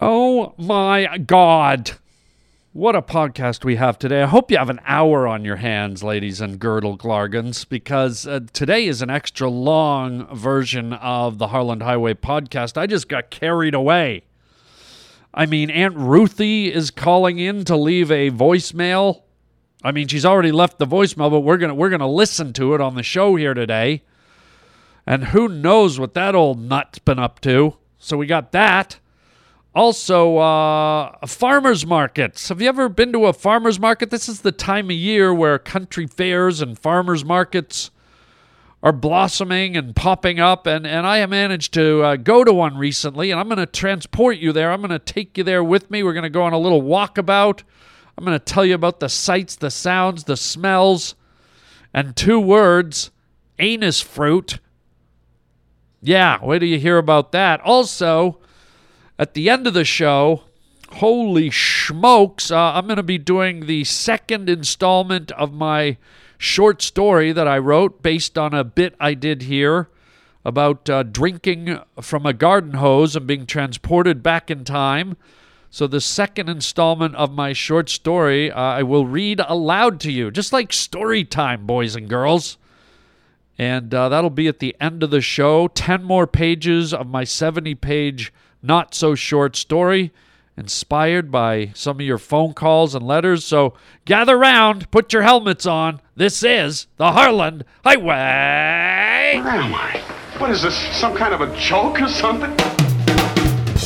Oh my God. What a podcast we have today. I hope you have an hour on your hands, ladies and girdle glargons, because uh, today is an extra long version of the Harland Highway podcast. I just got carried away. I mean, Aunt Ruthy is calling in to leave a voicemail. I mean, she's already left the voicemail, but we're gonna we're gonna listen to it on the show here today. And who knows what that old nut's been up to? So we got that. Also, uh, farmers markets. Have you ever been to a farmers market? This is the time of year where country fairs and farmers markets are blossoming and popping up. And, and I managed to uh, go to one recently, and I'm going to transport you there. I'm going to take you there with me. We're going to go on a little walkabout. I'm going to tell you about the sights, the sounds, the smells, and two words anus fruit. Yeah, wait do you hear about that. Also, at the end of the show, holy smokes, uh, I'm going to be doing the second installment of my short story that I wrote based on a bit I did here about uh, drinking from a garden hose and being transported back in time. So, the second installment of my short story, uh, I will read aloud to you, just like story time, boys and girls. And uh, that'll be at the end of the show. 10 more pages of my 70 page not so short story, inspired by some of your phone calls and letters. So gather round, put your helmets on. This is the Harland Highway. Oh Where am I? What is this? Some kind of a joke or something?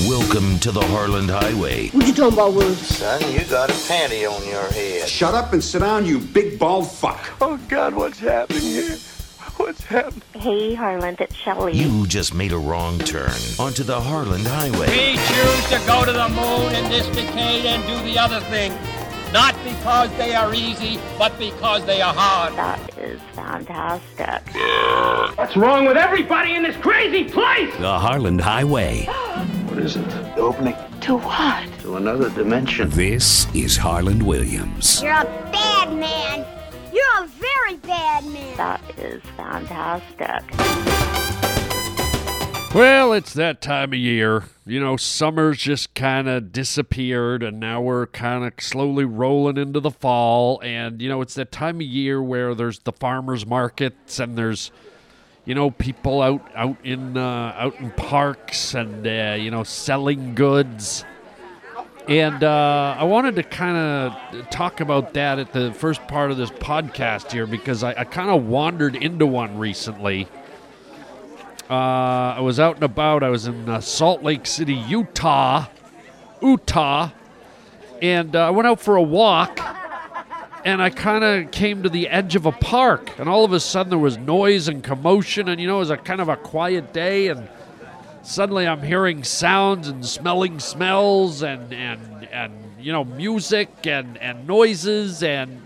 Welcome to the Harland Highway. What you talking about, Willie? Son, you got a panty on your head. Shut up and sit down, you big bald fuck. Oh, God, what's happening here? What's happening? Hey, Harland, it's Shelley. You just made a wrong turn onto the Harland Highway. We choose to go to the moon in this decade and do the other thing. Not because they are easy, but because they are hard. That is fantastic. What's wrong with everybody in this crazy place? The Harland Highway. What is it? The opening To what? to another dimension. This is Harland Williams. You're a bad man. You're a very bad man. That is fantastic. Well, it's that time of year. You know, summer's just kind of disappeared, and now we're kind of slowly rolling into the fall. And, you know, it's that time of year where there's the farmers markets and there's, you know, people out out in uh, out in parks and uh, you know selling goods. And uh, I wanted to kind of talk about that at the first part of this podcast here because I, I kind of wandered into one recently. Uh, I was out and about. I was in uh, Salt Lake City, Utah, Utah, and uh, I went out for a walk. And I kind of came to the edge of a park, and all of a sudden there was noise and commotion, and you know it was a kind of a quiet day, and suddenly I'm hearing sounds and smelling smells and and and you know music and and noises, and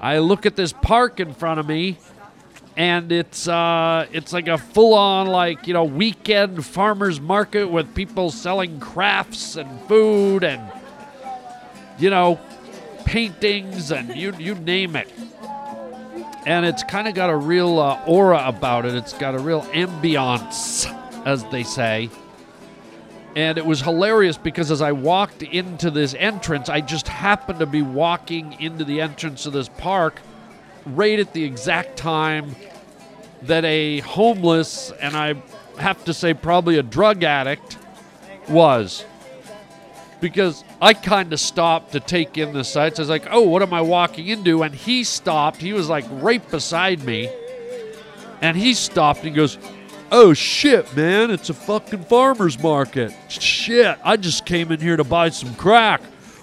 I look at this park in front of me, and it's uh, it's like a full-on like you know weekend farmers market with people selling crafts and food and you know paintings and you you name it. And it's kind of got a real uh, aura about it. It's got a real ambiance, as they say. And it was hilarious because as I walked into this entrance, I just happened to be walking into the entrance of this park right at the exact time that a homeless, and I have to say probably a drug addict, was. Because I kind of stopped to take in the sights. I was like, oh, what am I walking into? And he stopped. He was like right beside me. And he stopped and goes, oh shit, man, it's a fucking farmer's market. Shit, I just came in here to buy some crack.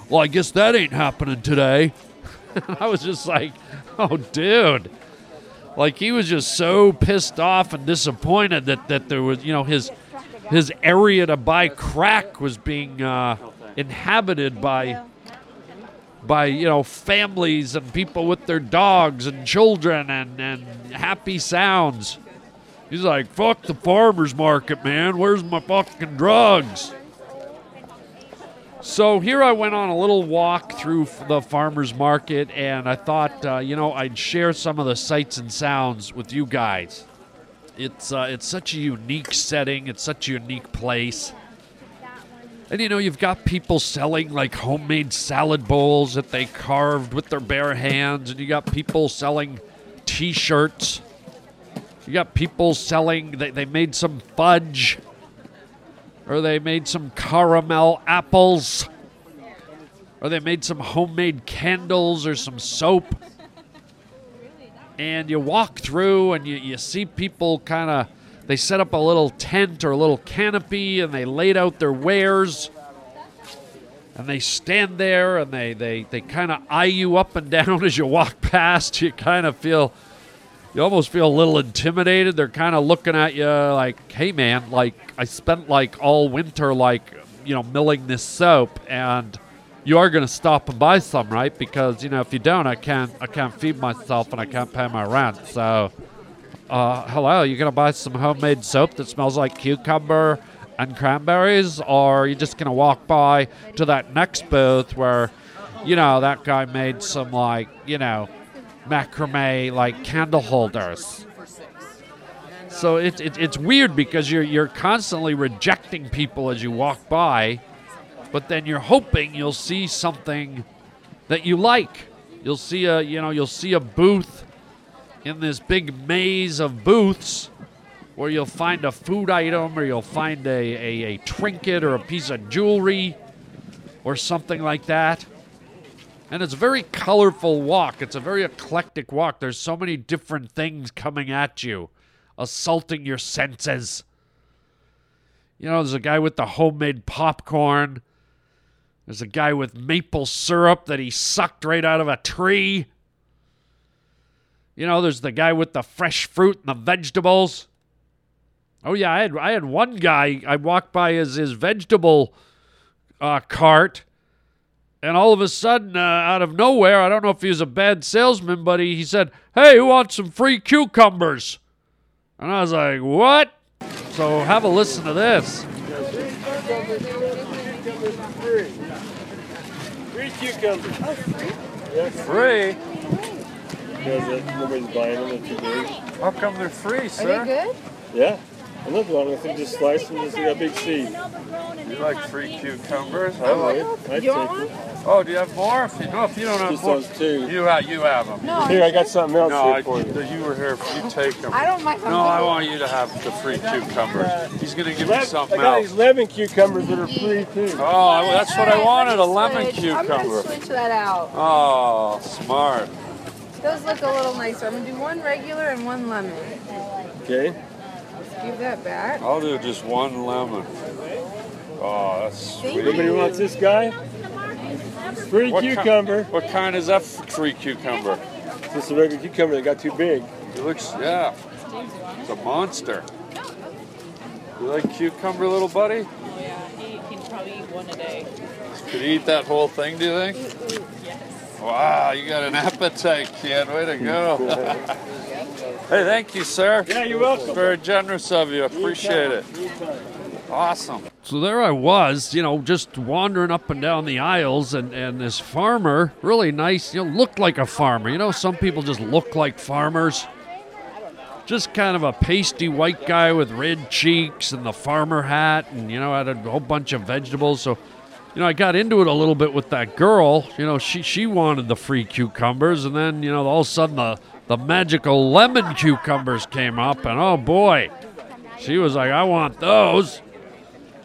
Well, I guess that ain't happening today. I was just like, oh, dude. Like he was just so pissed off and disappointed that, that there was, you know, his his area to buy crack was being uh, inhabited by by you know families and people with their dogs and children and, and happy sounds. He's like, fuck the farmer's market, man. Where's my fucking drugs? So here I went on a little walk through the farmer's market, and I thought, uh, you know, I'd share some of the sights and sounds with you guys. It's uh, it's such a unique setting. It's such a unique place. And you know, you've got people selling like homemade salad bowls that they carved with their bare hands, and you got people selling t shirts. You got people selling, they, they made some fudge, or they made some caramel apples, or they made some homemade candles or some soap. And you walk through and you, you see people kind of they set up a little tent or a little canopy and they laid out their wares and they stand there and they, they, they kind of eye you up and down as you walk past you kind of feel you almost feel a little intimidated. They're kind of looking at you like hey man like i spent like all winter like you know milling this soap and you are going to stop and buy some right? Because you know if you don't i can't i can't feed myself and i can't pay my rent. So uh, hello, you gonna buy some homemade soap that smells like cucumber and cranberries, or are you just gonna walk by to that next booth where, you know, that guy made some like, you know, macrame like candle holders? So it, it, it's weird because you're you're constantly rejecting people as you walk by, but then you're hoping you'll see something that you like. You'll see a you know you'll see a booth in this big maze of booths where you'll find a food item or you'll find a, a, a trinket or a piece of jewelry or something like that. And it's a very colorful walk. It's a very eclectic walk. There's so many different things coming at you, assaulting your senses. You know, there's a guy with the homemade popcorn. There's a guy with maple syrup that he sucked right out of a tree. You know, there's the guy with the fresh fruit and the vegetables. Oh yeah, I had I had one guy I walked by his his vegetable uh, cart, and all of a sudden, uh, out of nowhere, I don't know if he was a bad salesman, but he, he said, "Hey, who wants some free cucumbers?" And I was like, "What?" So have a listen to this. Free cucumbers. Free? Because uh, nobody's buying them, they're too big. How come they're free, sir? Are they good? Yeah. I love one. I think just slice them, and just a big seed. You like free cucumbers? I would. I'd take You want them. Oh, do you have more? If you, no, if you don't have Just more, those two. you have you have them. No, Here, I got something else No, here I, for you. you were here. You take them. I don't mind. No, I want you to have the free cucumbers. Uh, He's gonna give you Lem- something I got else. these lemon cucumbers that are free too. Oh, I- that's what I wanted, a lemon cucumber. I'm gonna cucumber. switch that out. Oh, smart. Those look a little nicer. I'm gonna do one regular and one lemon. Okay. Give that back. I'll do just one lemon. Oh, that's Thank sweet. Nobody wants this guy? Free What ki- cucumber. what kind is that free cucumber? It's just a regular cucumber that got too big. It looks, yeah, it's a monster. You like cucumber, little buddy? Oh yeah, he can probably eat one a day. Could he eat that whole thing, do you think? Wow, you got an appetite, kid. Way to go. hey, thank you, sir. Yeah, you're welcome. Very generous of you. Appreciate it. Awesome. So there I was, you know, just wandering up and down the aisles, and, and this farmer, really nice, you know, looked like a farmer. You know, some people just look like farmers. Just kind of a pasty white guy with red cheeks and the farmer hat, and, you know, had a whole bunch of vegetables. So, you know, I got into it a little bit with that girl. You know, she, she wanted the free cucumbers, and then, you know, all of a sudden the, the magical lemon cucumbers came up, and oh boy, she was like, I want those.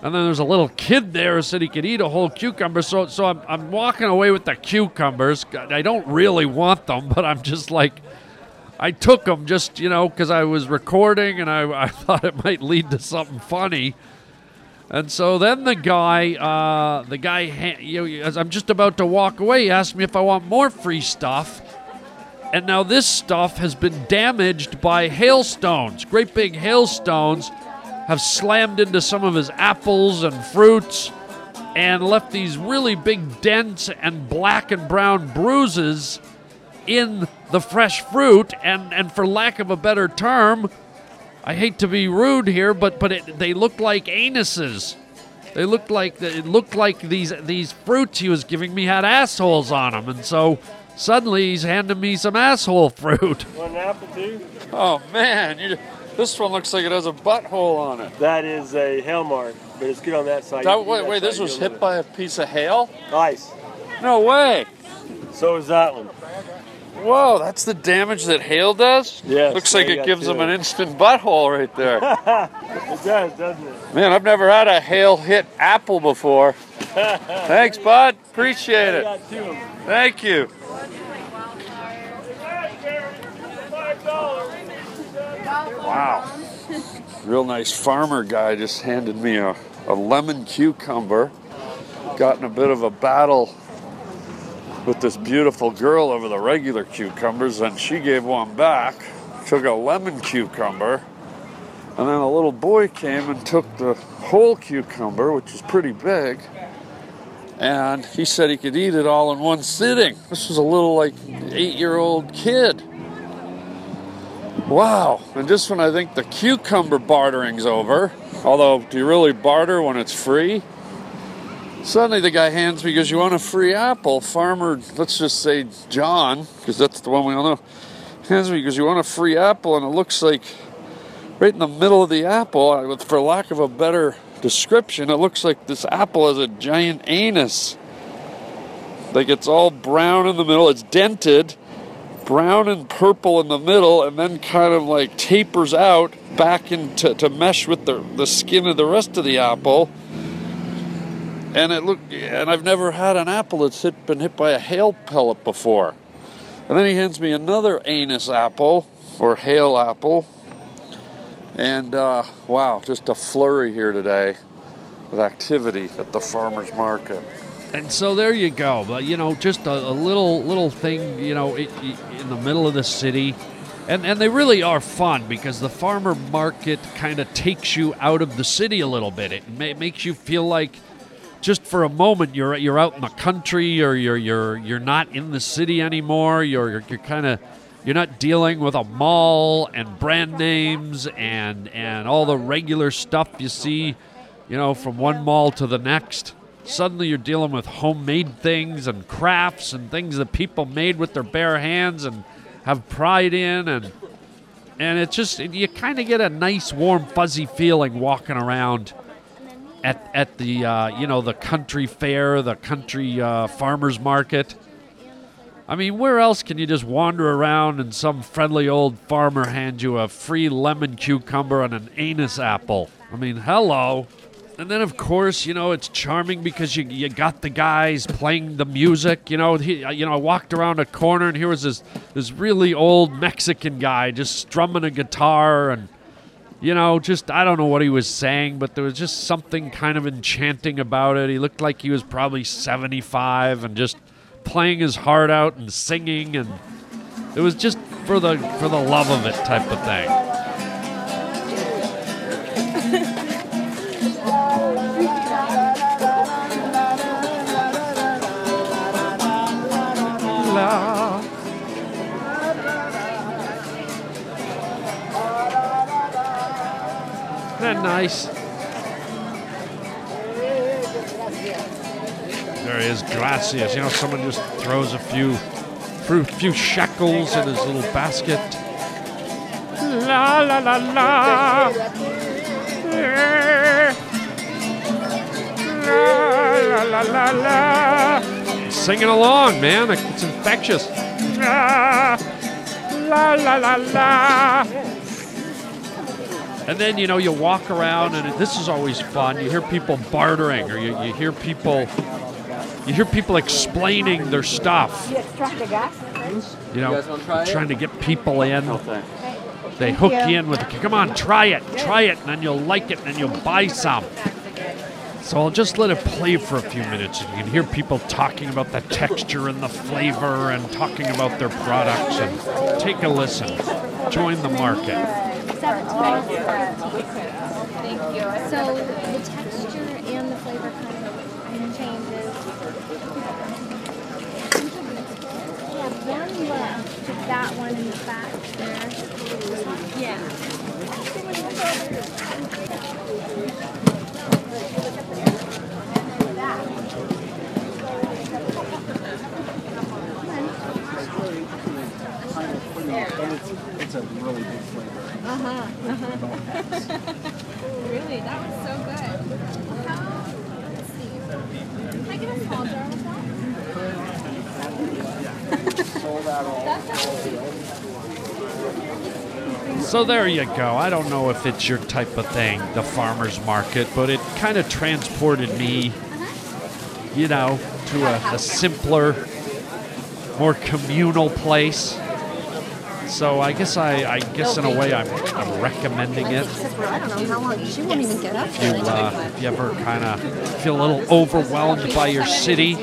And then there's a little kid there who said he could eat a whole cucumber. So, so I'm, I'm walking away with the cucumbers. I don't really want them, but I'm just like, I took them just, you know, because I was recording and I, I thought it might lead to something funny. And so then the guy, uh, the guy, you know, as I'm just about to walk away, he asked me if I want more free stuff. And now this stuff has been damaged by hailstones, great big hailstones have slammed into some of his apples and fruits and left these really big dents and black and brown bruises in the fresh fruit. And and for lack of a better term I hate to be rude here but but it, they looked like anuses. They looked like it looked like these these fruits he was giving me had assholes on them and so suddenly he's handing me some asshole fruit. Want an apple too? Oh man, you This one looks like it has a butthole on it. That is a hail mark, but it's good on that side. That, wait, wait, this was hit by a piece of hail? ice. No way. So is that one. Whoa, that's the damage that hail does? Yes, Looks like it gives got them an instant butthole right there. It does, doesn't it? Man, I've never had a hail hit apple before. Thanks, bud. Appreciate it. got two. Thank you. Wow. Real nice farmer guy just handed me a, a lemon cucumber. Got in a bit of a battle with this beautiful girl over the regular cucumbers, and she gave one back. Took a lemon cucumber. And then a little boy came and took the whole cucumber, which was pretty big, and he said he could eat it all in one sitting. This was a little like eight year old kid. Wow. And just when I think the cucumber bartering's over, although do you really barter when it's free? Suddenly the guy hands me, goes, You want a free apple? Farmer, let's just say John, because that's the one we all know, hands me, goes, You want a free apple? And it looks like right in the middle of the apple, for lack of a better description, it looks like this apple has a giant anus. Like it's all brown in the middle, it's dented, brown and purple in the middle, and then kind of like tapers out back into to mesh with the, the skin of the rest of the apple. And it look and I've never had an apple that's hit, been hit by a hail pellet before. And then he hands me another anus apple or hail apple. And uh, wow, just a flurry here today with activity at the farmers market. And so there you go. But you know, just a, a little little thing, you know, it, it- in the middle of the city, and and they really are fun because the farmer market kind of takes you out of the city a little bit. It ma- makes you feel like just for a moment you're you're out in the country or you're you're you're not in the city anymore. You're you're, you're kind of you're not dealing with a mall and brand names and and all the regular stuff you see, you know, from one mall to the next. Suddenly you're dealing with homemade things and crafts and things that people made with their bare hands and have pride in and and it's just you kind of get a nice warm fuzzy feeling walking around at at the uh, you know the country fair, the country uh, farmers market. I mean, where else can you just wander around and some friendly old farmer hand you a free lemon cucumber and an anus apple? I mean, hello. And then, of course, you know, it's charming because you, you got the guys playing the music. You know, he, uh, you know, I walked around a corner and here was this, this really old Mexican guy just strumming a guitar and, you know, just, I don't know what he was saying, but there was just something kind of enchanting about it. He looked like he was probably 75 and just playing his heart out and singing and it was just for the for the love of it type of thing. Nice? There he is, gracias. You know, someone just throws a few, few, few shekels in his little basket. La la la la. La la la la la. Singing along, man. It's infectious. La la la la la. And then, you know, you walk around, and this is always fun. You hear people bartering, or you, you hear people, you hear people explaining their stuff. You know, trying to get people in. They hook you in with, come on, try it, try it, and then you'll like it, and then you'll buy some. So I'll just let it play for a few minutes, and you can hear people talking about the texture and the flavor, and talking about their products, and take a listen. Join the market. Thank you. So the texture and the flavor kind of changes. We have one left, that one in the back there. Yeah. It's, it's a really good flavor. Uh-huh. really? That was so good. How, let's see. Can I get a small jar with that? So there you go. I don't know if it's your type of thing, the farmer's market, but it kind of transported me, you know, to a, a simpler, more communal place. So I guess I, I guess in a way I'm, I'm recommending it. I don't know how long. She won't even get up If you, uh, if you ever kind of feel a little overwhelmed by your city,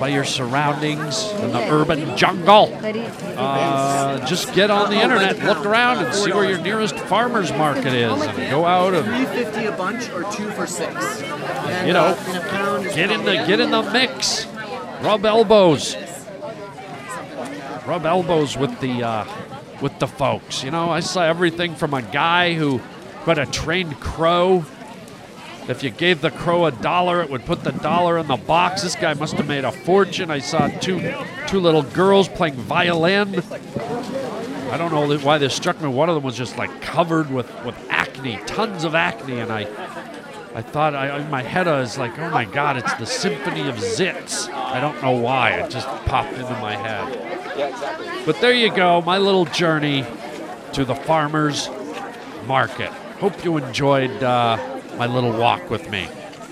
by your surroundings in the urban jungle, uh, just get on the internet, look around, and see where your nearest farmer's market is, and go out and Three fifty a bunch or two for six. You know, uh, and a pound is get in the get in the mix, rub elbows, rub elbows with the uh, with the folks. You know, I saw everything from a guy who got a trained crow. If you gave the crow a dollar, it would put the dollar in the box. This guy must have made a fortune. I saw two two little girls playing violin. I don't know why this struck me. One of them was just like covered with, with acne, tons of acne, and I I thought I, in my head I was like, oh my god, it's the Symphony of Zits. I don't know why. It just popped into my head. But there you go, my little journey to the farmer's market. Hope you enjoyed uh, my little walk with me.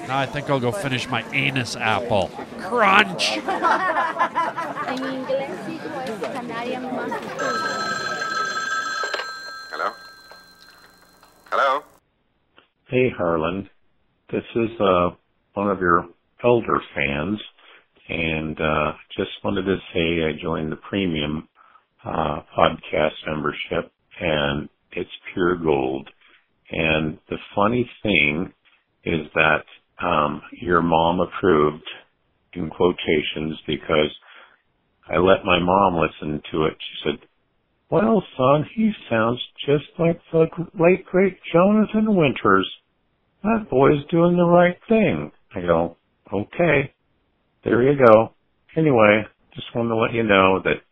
Now I think I'll go finish my anus apple. Crunch! En inglés dijo es Canarian monkey. Hello? Hello? Hey, Harland. This is uh, one of your elder fans, and uh, just wanted to say I joined the premium uh, podcast membership, and it's pure gold. And the funny thing is that um, your mom approved, in quotations, because I let my mom listen to it. She said, well, son, he sounds just like the late great Jonathan Winters. That boy's doing the right thing. I go, okay, there you go. Anyway, just wanted to let you know that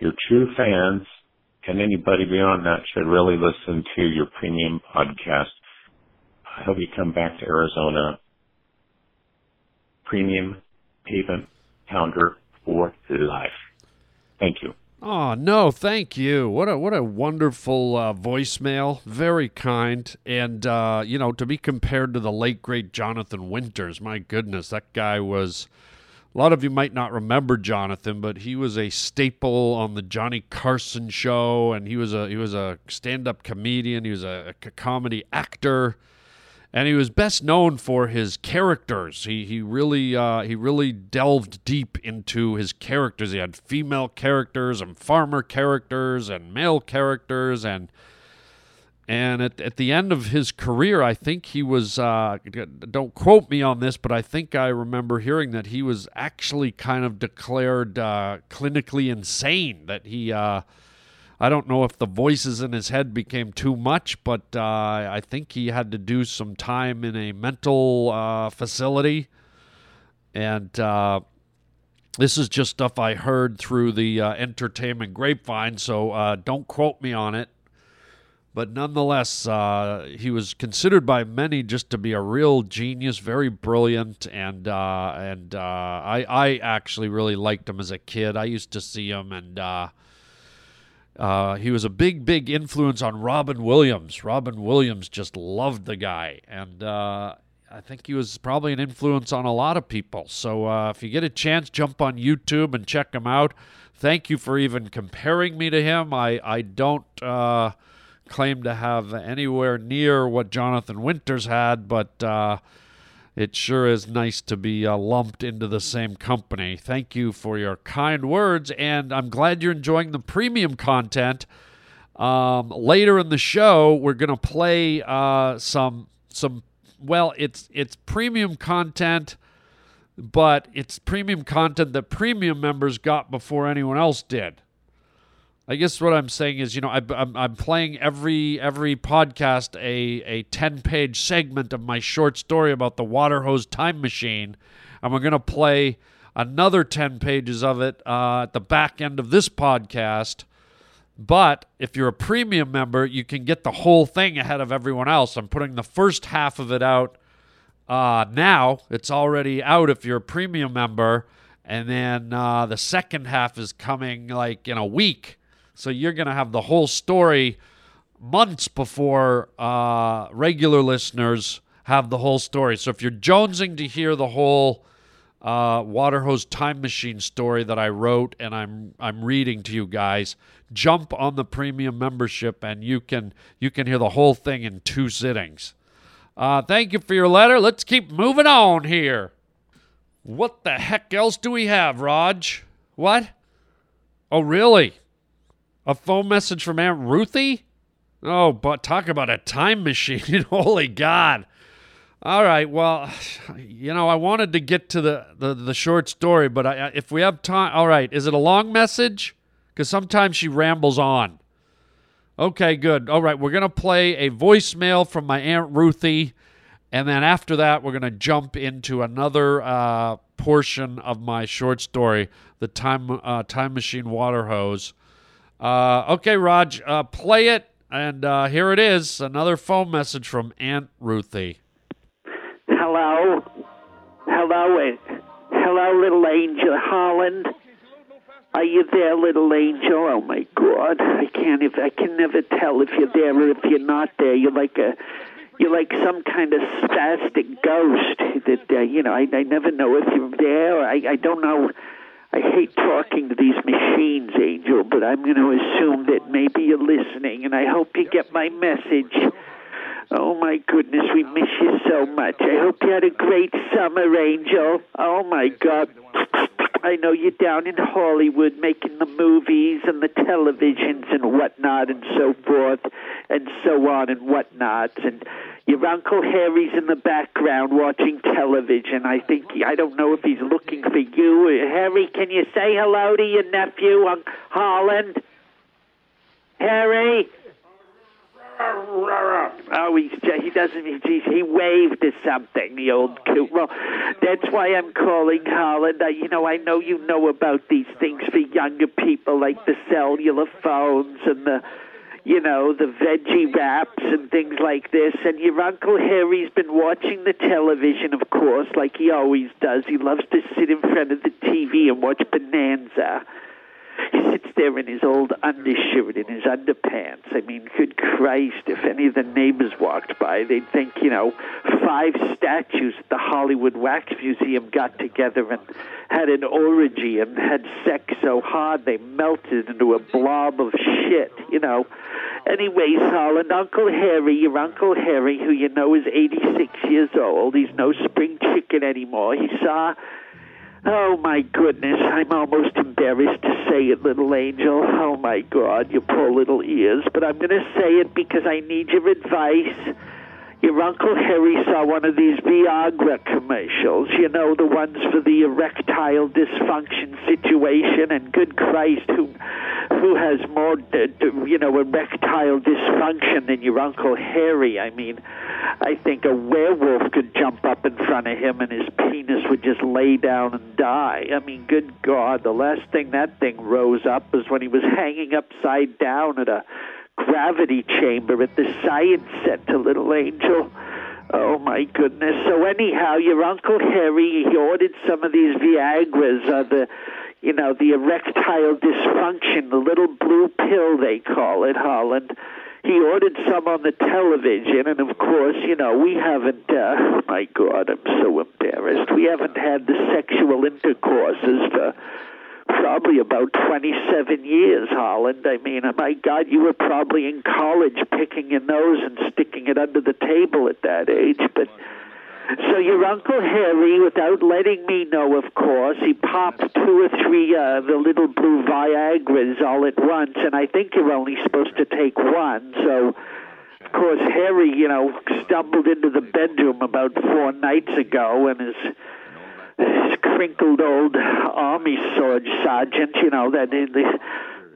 your true fans and anybody beyond that should really listen to your premium podcast. I hope you come back to Arizona. Premium Haven Founder for life. Thank you. Oh no, thank you. What a what a wonderful uh, voicemail. Very kind, and uh, you know to be compared to the late great Jonathan Winters. My goodness, that guy was. A lot of you might not remember Jonathan, but he was a staple on the Johnny Carson show, and he was a he was a stand-up comedian. He was a, a comedy actor, and he was best known for his characters. He he really uh, he really delved deep into his characters. He had female characters and farmer characters and male characters and and at, at the end of his career, I think he was, uh, don't quote me on this, but I think I remember hearing that he was actually kind of declared uh, clinically insane. That he, uh, I don't know if the voices in his head became too much, but uh, I think he had to do some time in a mental uh, facility. And uh, this is just stuff I heard through the uh, entertainment grapevine, so uh, don't quote me on it. But nonetheless, uh, he was considered by many just to be a real genius, very brilliant, and and I I actually really liked him as a kid. I used to see him, and uh, he was a big big influence on Robin Williams. Robin Williams just loved the guy, and uh, I think he was probably an influence on a lot of people. So uh, if you get a chance, jump on YouTube and check him out. Thank you for even comparing me to him. I I don't. Uh, claim to have anywhere near what Jonathan Winters had, but uh, it sure is nice to be uh, lumped into the same company. Thank you for your kind words, and I'm glad you're enjoying the premium content. Um, later in the show, we're gonna play uh, some some. Well, it's it's premium content, but it's premium content that premium members got before anyone else did. I guess what I'm saying is, you know, I, I'm, I'm playing every every podcast a a ten page segment of my short story about the water hose time machine, and we're gonna play another ten pages of it uh, at the back end of this podcast. But if you're a premium member, you can get the whole thing ahead of everyone else. I'm putting the first half of it out uh, now. It's already out if you're a premium member. And then uh, the second half is coming like in a week. So you're going to have the whole story months before uh, regular listeners have the whole story. So if you're jonesing to hear the whole uh, water hose time machine story that I wrote and I'm I'm reading to you guys, jump on the premium membership and you can you can hear the whole thing in two sittings. Uh, thank you for your letter. Let's keep moving on here. What the heck else do we have, Raj? What? Oh, really? A phone message from Aunt Ruthy? Oh, but talk about a time machine. Holy God. All right. Well, you know, I wanted to get to the, the, the short story, but I, if we have time. All right. Is it a long message? Because sometimes she rambles on. Okay, good. All right. We're going to play a voicemail from my Aunt Ruthy. And then after that, we're going to jump into another uh, portion of my short story, the time uh, time machine water hose. Uh, okay, Raj, uh, play it, and uh, here it is, another phone message from Aunt Ruthy. Hello, hello, uh, hello, little angel Holland. Are you there, little angel? Oh my God, I can't. If I can never tell if you're there or if you're not there. You're like a you're like some kind of spastic ghost that uh, you know I, I never know if you're there I, I don't know i hate talking to these machines angel but i'm going to assume that maybe you're listening and i hope you get my message. Oh my goodness we miss you so much. I hope you had a great summer angel. Oh my god. I know you're down in Hollywood making the movies and the televisions and whatnot and so forth and so on and whatnot. And your Uncle Harry's in the background watching television. I think, I don't know if he's looking for you. Harry, can you say hello to your nephew, Uncle Holland? Harry? Oh, he's he doesn't he, he waved to something, the old coot. Well, that's why I'm calling Holland. I, uh, you know, I know you know about these things for younger people, like the cellular phones and the, you know, the veggie wraps and things like this. And your Uncle Harry's been watching the television, of course, like he always does. He loves to sit in front of the TV and watch Bonanza. He sits there in his old undershirt and his underpants. I mean, good Christ, if any of the neighbors walked by, they'd think, you know, five statues at the Hollywood Wax Museum got together and had an orgy and had sex so hard they melted into a blob of shit, you know. Anyways, Holland, Uncle Harry, your Uncle Harry, who you know is 86 years old, he's no spring chicken anymore. He saw Oh my goodness, I'm almost embarrassed to say it, little angel. Oh my God, your poor little ears. But I'm going to say it because I need your advice. Your Uncle Harry saw one of these Viagra commercials, you know, the ones for the erectile dysfunction situation, and good Christ, who who has more, you know, erectile dysfunction than your Uncle Harry? I mean, I think a werewolf could jump up in front of him and his penis would just lay down and die. I mean, good God, the last thing that thing rose up was when he was hanging upside down at a gravity chamber at the Science Center, little angel. Oh my goodness. So anyhow, your Uncle Harry, he ordered some of these Viagra's, uh, the you know, the erectile dysfunction, the little blue pill they call it, Holland. He ordered some on the television, and of course, you know, we haven't, uh, my God, I'm so embarrassed. We haven't had the sexual intercourses for probably about 27 years, Holland. I mean, my God, you were probably in college picking your nose and sticking it under the table at that age. But so your Uncle Harry, without letting me know, of course, he popped two or three uh, the little blue Viagra's all at once, and I think you're only supposed to take one. So, of course, Harry, you know, stumbled into the bedroom about four nights ago, and this crinkled old army sergeant, you know, that in the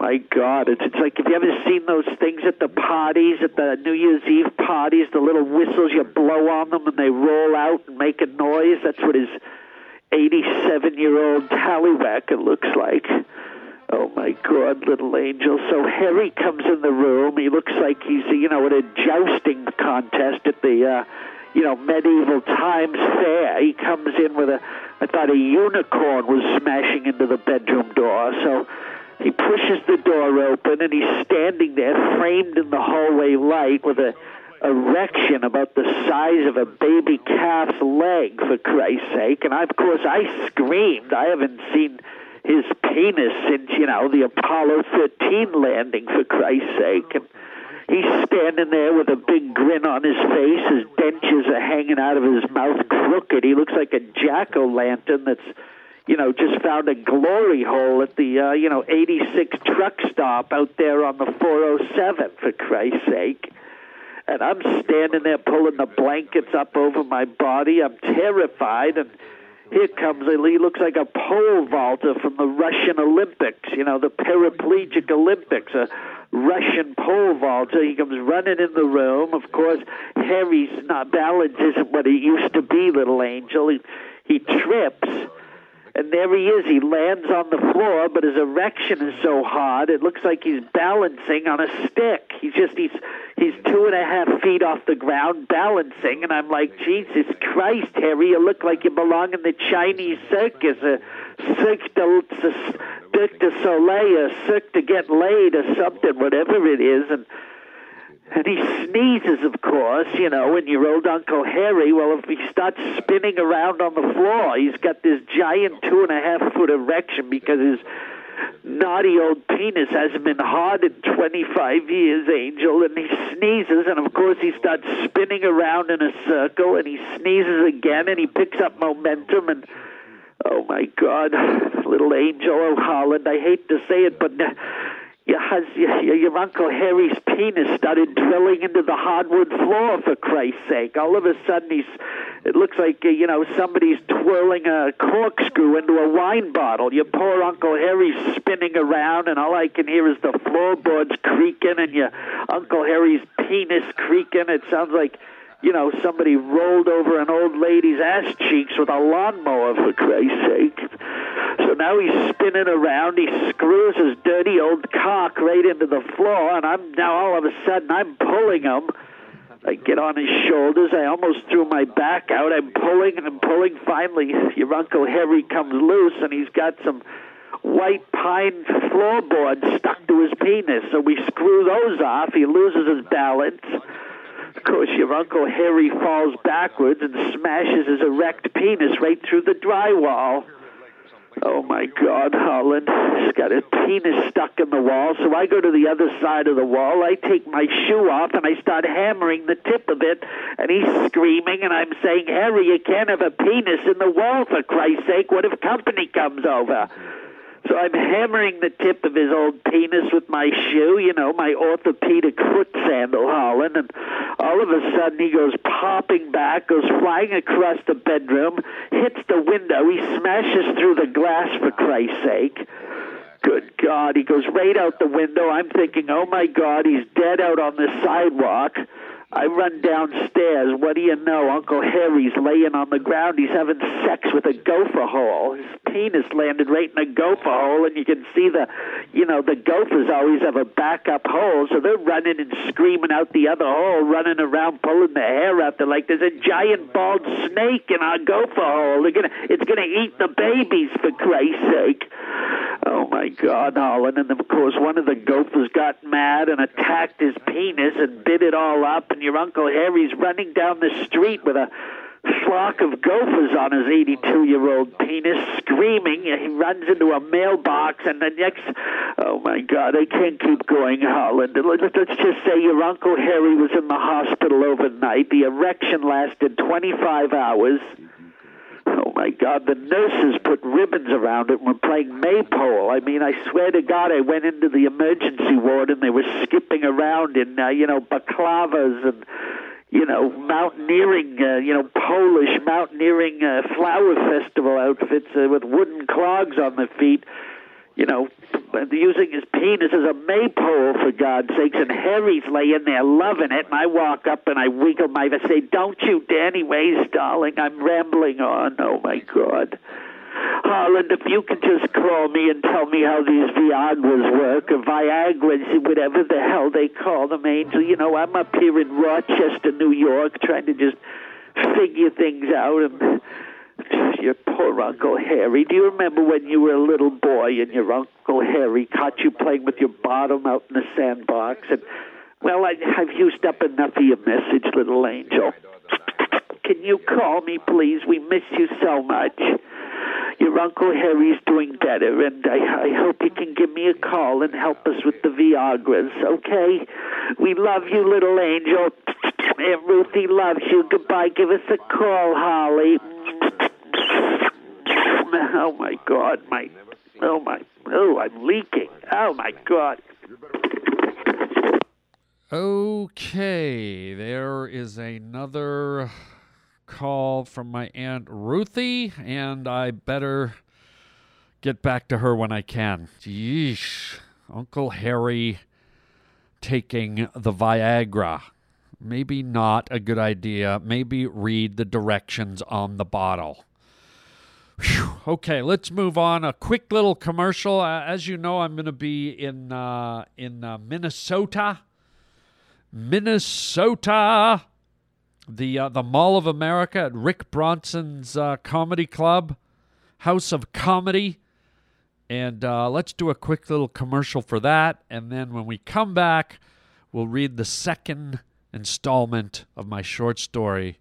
my God, it's it's like have you ever seen those things at the parties, at the New Year's Eve parties, the little whistles you blow on them and they roll out and make a noise? That's what his eighty seven year old tallywhack it looks like. Oh my God, little angel. So Harry comes in the room. He looks like he's, you know, at a jousting contest at the, uh, you know, medieval times fair. He comes in with a, I thought a unicorn was smashing into the bedroom door. So he pushes the door open and he's standing there framed in the hallway light with a erection about the size of a baby calf's leg, for Christ's sake. And I, of course, I screamed. I haven't seen his penis since, you know, the Apollo 13 landing, for Christ's sake. And he's standing there with a big grin on his face. His dentures are hanging out of his mouth crooked. He looks like a jack o' lantern that's, you know, just found a glory hole at the, uh, you know, 86 truck stop out there on the 407, for Christ's sake. And I'm standing there pulling the blankets up over my body. I'm terrified. And here comes he looks like a pole vaulter from the Russian Olympics, you know, the paraplegic Olympics, a Russian pole vaulter. He comes running in the room. Of course, Harry's not balance isn't what he used to be, little angel. He, he trips. And there he is. He lands on the floor, but his erection is so hard, it looks like he's balancing on a stick. He's just he's he's two and a half feet off the ground balancing, and I'm like, Jesus Christ, Harry, you look like you belong in the Chinese circus, a Cirque du, Cirque du Soleil, a Cirque to get laid, or something, whatever it is, and. And he sneezes, of course, you know, and your old Uncle Harry, well, if he starts spinning around on the floor, he's got this giant two and a half foot erection because his naughty old penis hasn't been hard in 25 years, Angel, and he sneezes, and of course he starts spinning around in a circle, and he sneezes again, and he picks up momentum, and oh my God, little Angel O'Holland, I hate to say it, but your, hus- your, your Uncle Harry's penis started drilling into the hardwood floor, for Christ's sake. All of a sudden, he's, it looks like, uh, you know, somebody's twirling a corkscrew into a wine bottle. Your poor Uncle Harry's spinning around, and all I can hear is the floorboards creaking and your Uncle Harry's penis creaking. It sounds like you know, somebody rolled over an old lady's ass cheeks with a lawnmower, for Christ's sake. So now he's spinning around. He screws his dirty old cock right into the floor, and I'm now all of a sudden I'm pulling him. I get on his shoulders. I almost threw my back out. I'm pulling and I'm pulling. Finally, your Uncle Harry comes loose, and he's got some white pine floorboards stuck to his penis. So we screw those off. He loses his balance. Of course, your Uncle Harry falls backwards and smashes his erect penis right through the drywall. Oh my God, Holland. He's got a penis stuck in the wall, so I go to the other side of the wall. I take my shoe off and I start hammering the tip of it, and he's screaming, and I'm saying, Harry, you can't have a penis in the wall, for Christ's sake. What if company comes over? So I'm hammering the tip of his old penis with my shoe, you know, my orthopedic foot sandal, Holland, and all of a sudden he goes popping back, goes flying across the bedroom, hits the window, he smashes through the glass for Christ's sake. Good God, he goes right out the window. I'm thinking, oh my God, he's dead out on the sidewalk. I run downstairs. What do you know? Uncle Harry's laying on the ground. He's having sex with a gopher hole. His penis landed right in a gopher hole, and you can see the, you know, the gophers always have a backup hole, so they're running and screaming out the other hole, running around pulling the hair out. They're like, "There's a giant bald snake in our gopher hole. They're gonna, it's gonna eat the babies for Christ's sake." Oh my God, Holland! And of course, one of the gophers got mad and attacked his penis and bit it all up. And your Uncle Harry's running down the street with a flock of gophers on his 82 year old penis, screaming. He runs into a mailbox, and the next, oh my God, I can't keep going, Holland. Let's just say your Uncle Harry was in the hospital overnight. The erection lasted 25 hours. Oh my God! The nurses put ribbons around it and were playing maypole. I mean, I swear to God, I went into the emergency ward and they were skipping around in, uh, you know, baklavas and, you know, mountaineering, uh, you know, Polish mountaineering uh, flower festival outfits uh, with wooden clogs on their feet. You know, using his penis as a maypole for God's sakes, and Harry's laying there loving it, and I walk up and I wiggle my I say, "Don't you, Anyways, darling, I'm rambling on. Oh my God." Harland, if you could just call me and tell me how these Viagras work, or Viagras, whatever the hell they call them, Angel. You know, I'm up here in Rochester, New York, trying to just figure things out. And your poor Uncle Harry. Do you remember when you were a little boy and your Uncle Harry caught you playing with your bottom out in the sandbox? And well, I, I've used up enough of your message, little angel. Can you call me, please? We miss you so much. Your Uncle Harry's doing better, and I, I hope you can give me a call and help us with the Viagras, okay? We love you, little angel. And Ruthy loves you. Goodbye. Give us a call, Holly. Oh, my God. My, oh, my, oh, I'm leaking. Oh, my God. Okay, there is another call from my Aunt Ruthy, and I better get back to her when I can. Yeesh. Uncle Harry taking the Viagra. Maybe not a good idea. Maybe read the directions on the bottle. Whew. Okay, let's move on. A quick little commercial. Uh, as you know, I'm going to be in uh, in uh, Minnesota Minnesota, the uh, the Mall of America at Rick Bronson's uh, comedy club, House of Comedy, and uh, let's do a quick little commercial for that, and then when we come back, we'll read the second installment of my short story,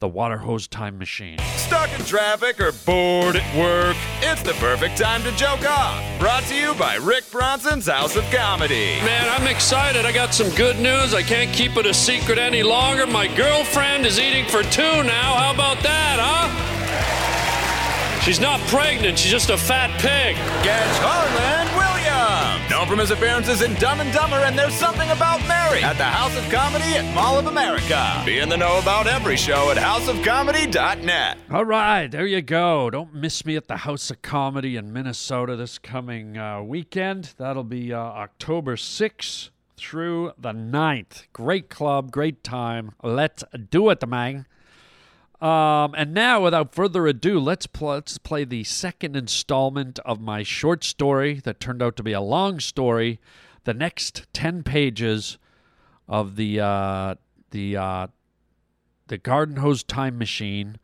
"The Water Hose Time Machine." Stuck in traffic or bored at work? It's the perfect time to joke off. Brought to you by Rick Bronson's House of Comedy. Man, I'm excited. I got some good news. I can't keep it a secret any longer. My girlfriend is eating for two now. How about that, huh? She's not pregnant, she's just a fat pig. Catch Harland Williams. Known from his appearances in Dumb and Dumber and There's Something About Mary at the House of Comedy at Mall of America. Be in the know about every show at houseofcomedy.net. All right, there you go. Don't miss me at the House of Comedy in Minnesota this coming uh, weekend. That'll be uh, October 6th through the 9th. Great club, great time. Let's do it, man. Um, and now, without further ado, let's, pl- let's play the second installment of my short story that turned out to be a long story. The next 10 pages of the, uh, the, uh, the Garden Hose Time Machine,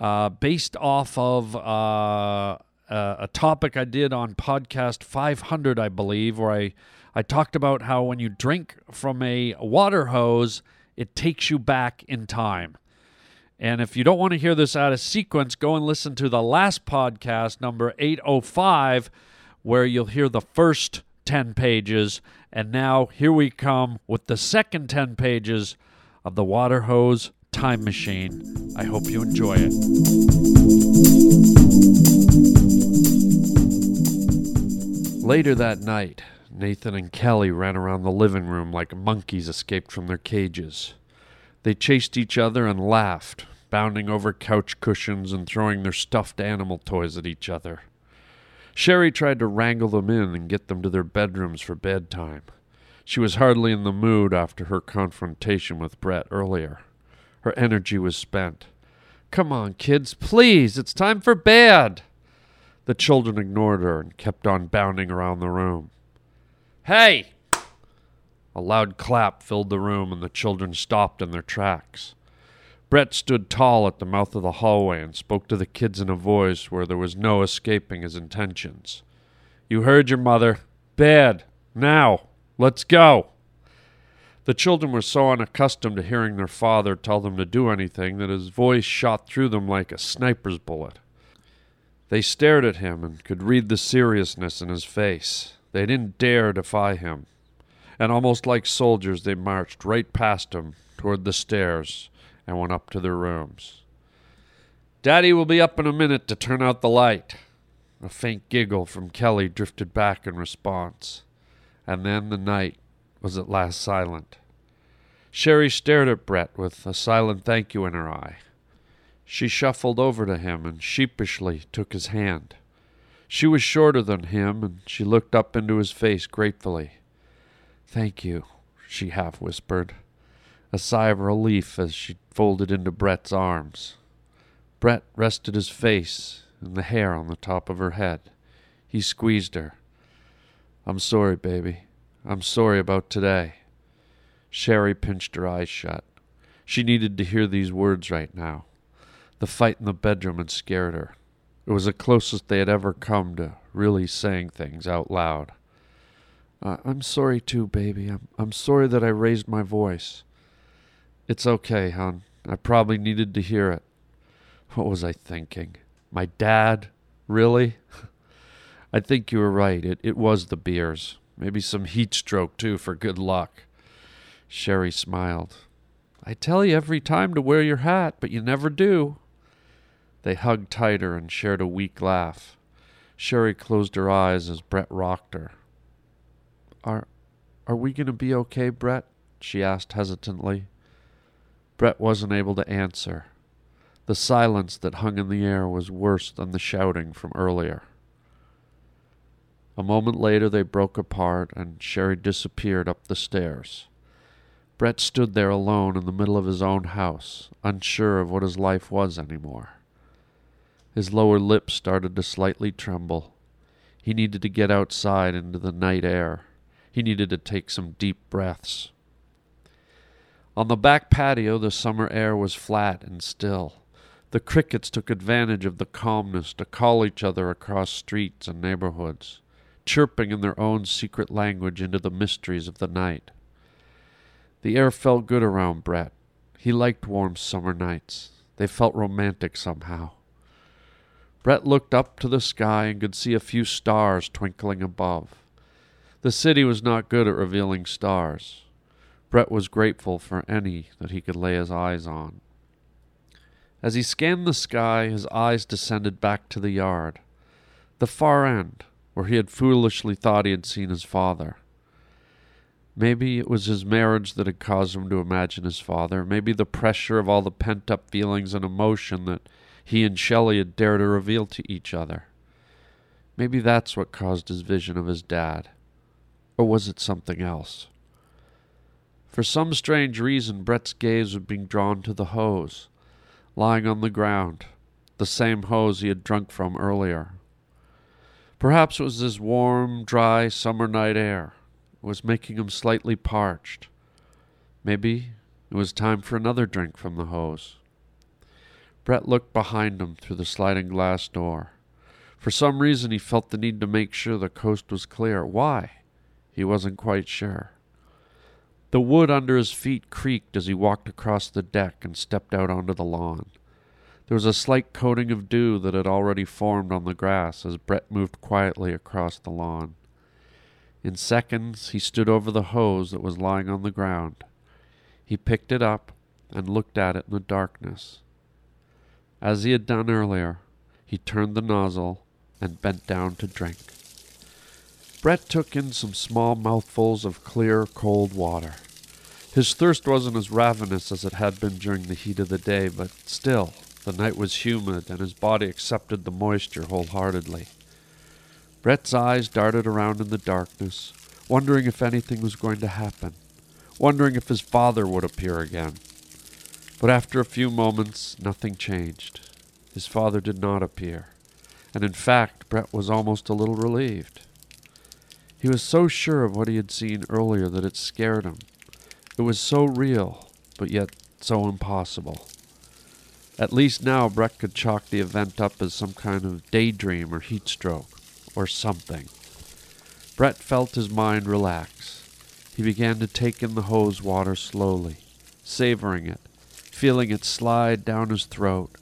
uh, based off of uh, a topic I did on podcast 500, I believe, where I, I talked about how when you drink from a water hose, it takes you back in time. And if you don't want to hear this out of sequence, go and listen to the last podcast, number 805, where you'll hear the first 10 pages. And now here we come with the second 10 pages of the Water Hose Time Machine. I hope you enjoy it. Later that night, Nathan and Kelly ran around the living room like monkeys escaped from their cages. They chased each other and laughed, bounding over couch cushions and throwing their stuffed animal toys at each other. Sherry tried to wrangle them in and get them to their bedrooms for bedtime. She was hardly in the mood after her confrontation with Brett earlier. Her energy was spent. Come on, kids, please, it's time for bed. The children ignored her and kept on bounding around the room. Hey! A loud clap filled the room, and the children stopped in their tracks. Brett stood tall at the mouth of the hallway and spoke to the kids in a voice where there was no escaping his intentions. You heard your mother. Bed. Now. Let's go. The children were so unaccustomed to hearing their father tell them to do anything that his voice shot through them like a sniper's bullet. They stared at him and could read the seriousness in his face. They didn't dare defy him. And almost like soldiers, they marched right past him toward the stairs and went up to their rooms. Daddy will be up in a minute to turn out the light. A faint giggle from Kelly drifted back in response. And then the night was at last silent. Sherry stared at Brett with a silent thank you in her eye. She shuffled over to him and sheepishly took his hand. She was shorter than him, and she looked up into his face gratefully. Thank you, she half whispered, a sigh of relief as she folded into Brett's arms. Brett rested his face and the hair on the top of her head. He squeezed her. I'm sorry, baby. I'm sorry about today. Sherry pinched her eyes shut. She needed to hear these words right now. The fight in the bedroom had scared her. It was the closest they had ever come to really saying things out loud. I'm sorry too, baby. I'm, I'm sorry that I raised my voice. It's okay, hon. I probably needed to hear it. What was I thinking? My dad? Really? I think you were right. It, it was the beers. Maybe some heat stroke, too, for good luck. Sherry smiled. I tell you every time to wear your hat, but you never do. They hugged tighter and shared a weak laugh. Sherry closed her eyes as Brett rocked her. Are are we going to be okay, Brett? she asked hesitantly. Brett wasn't able to answer. The silence that hung in the air was worse than the shouting from earlier. A moment later they broke apart and Sherry disappeared up the stairs. Brett stood there alone in the middle of his own house, unsure of what his life was anymore. His lower lip started to slightly tremble. He needed to get outside into the night air. He needed to take some deep breaths. On the back patio, the summer air was flat and still. The crickets took advantage of the calmness to call each other across streets and neighborhoods, chirping in their own secret language into the mysteries of the night. The air felt good around Brett. He liked warm summer nights. They felt romantic somehow. Brett looked up to the sky and could see a few stars twinkling above. The city was not good at revealing stars. Brett was grateful for any that he could lay his eyes on. As he scanned the sky, his eyes descended back to the yard, the far end, where he had foolishly thought he had seen his father. Maybe it was his marriage that had caused him to imagine his father, maybe the pressure of all the pent up feelings and emotion that he and Shelley had dared to reveal to each other. Maybe that's what caused his vision of his dad. Or was it something else? For some strange reason, Brett's gaze was being drawn to the hose, lying on the ground, the same hose he had drunk from earlier. Perhaps it was this warm, dry summer night air. It was making him slightly parched. Maybe it was time for another drink from the hose. Brett looked behind him through the sliding glass door. For some reason, he felt the need to make sure the coast was clear. Why? He wasn't quite sure. The wood under his feet creaked as he walked across the deck and stepped out onto the lawn. There was a slight coating of dew that had already formed on the grass as Brett moved quietly across the lawn. In seconds, he stood over the hose that was lying on the ground. He picked it up and looked at it in the darkness. As he had done earlier, he turned the nozzle and bent down to drink. Brett took in some small mouthfuls of clear, cold water. His thirst wasn't as ravenous as it had been during the heat of the day, but still, the night was humid and his body accepted the moisture wholeheartedly. Brett's eyes darted around in the darkness, wondering if anything was going to happen, wondering if his father would appear again. But after a few moments, nothing changed. His father did not appear, and in fact, Brett was almost a little relieved. He was so sure of what he had seen earlier that it scared him. It was so real, but yet so impossible. At least now Brett could chalk the event up as some kind of daydream or heat stroke, or something. Brett felt his mind relax. He began to take in the hose water slowly, savoring it, feeling it slide down his throat,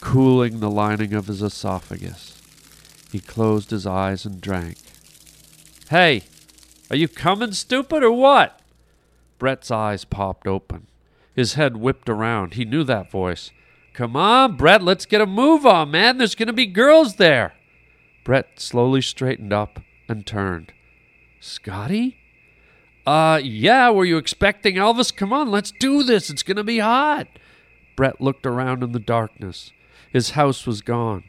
cooling the lining of his esophagus. He closed his eyes and drank. Hey, are you coming, stupid, or what? Brett's eyes popped open. His head whipped around. He knew that voice. Come on, Brett, let's get a move on, man. There's going to be girls there. Brett slowly straightened up and turned. Scotty? Uh, yeah, were you expecting Elvis? Come on, let's do this. It's going to be hot. Brett looked around in the darkness. His house was gone.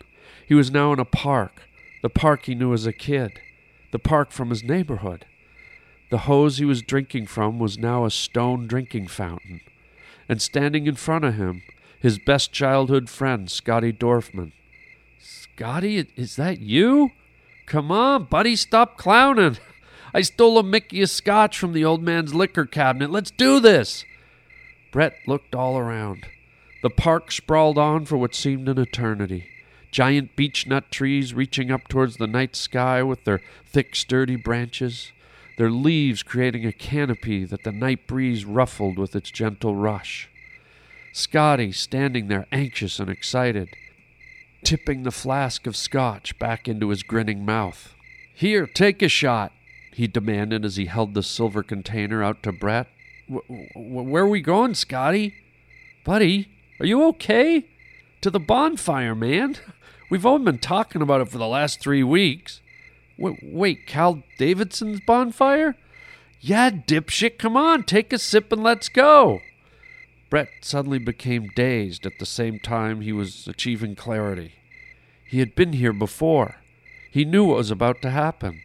He was now in a park, the park he knew as a kid, the park from his neighborhood. The hose he was drinking from was now a stone drinking fountain, and standing in front of him, his best childhood friend, Scotty Dorfman. Scotty, is that you? Come on, buddy, stop clowning. I stole a Mickey of scotch from the old man's liquor cabinet. Let's do this. Brett looked all around. The park sprawled on for what seemed an eternity. Giant beechnut trees reaching up towards the night sky with their thick, sturdy branches, their leaves creating a canopy that the night breeze ruffled with its gentle rush. Scotty standing there anxious and excited, tipping the flask of scotch back into his grinning mouth. Here, take a shot, he demanded as he held the silver container out to Brett. "Wh- wh- where are we going, Scotty? Buddy, are you okay? To the bonfire, man. We've only been talking about it for the last three weeks. Wait, wait Cal Davidson's bonfire? Yeah, dipshit, come on, take a sip and let's go. Brett suddenly became dazed at the same time he was achieving clarity. He had been here before. He knew what was about to happen.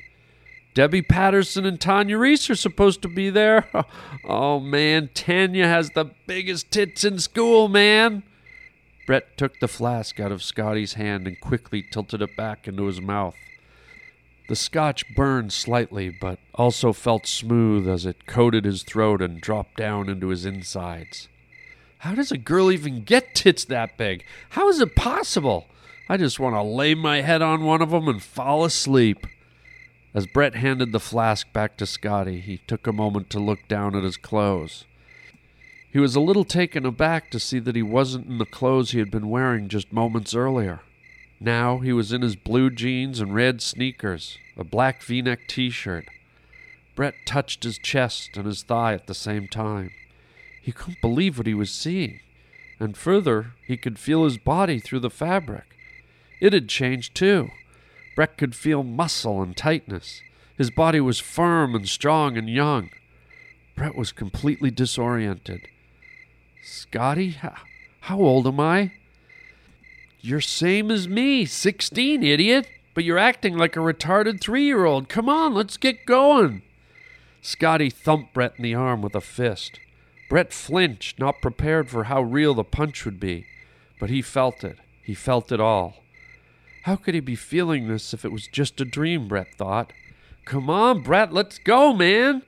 Debbie Patterson and Tanya Reese are supposed to be there. Oh man, Tanya has the biggest tits in school, man. Brett took the flask out of Scotty's hand and quickly tilted it back into his mouth. The scotch burned slightly, but also felt smooth as it coated his throat and dropped down into his insides. How does a girl even get tits that big? How is it possible? I just want to lay my head on one of them and fall asleep. As Brett handed the flask back to Scotty, he took a moment to look down at his clothes. He was a little taken aback to see that he wasn't in the clothes he had been wearing just moments earlier. Now he was in his blue jeans and red sneakers, a black v neck t shirt. Brett touched his chest and his thigh at the same time. He couldn't believe what he was seeing, and further, he could feel his body through the fabric. It had changed too. Brett could feel muscle and tightness. His body was firm and strong and young. Brett was completely disoriented. Scotty, how, how old am I? You're same as me, 16, idiot. But you're acting like a retarded three year old. Come on, let's get going. Scotty thumped Brett in the arm with a fist. Brett flinched, not prepared for how real the punch would be. But he felt it. He felt it all. How could he be feeling this if it was just a dream, Brett thought. Come on, Brett, let's go, man.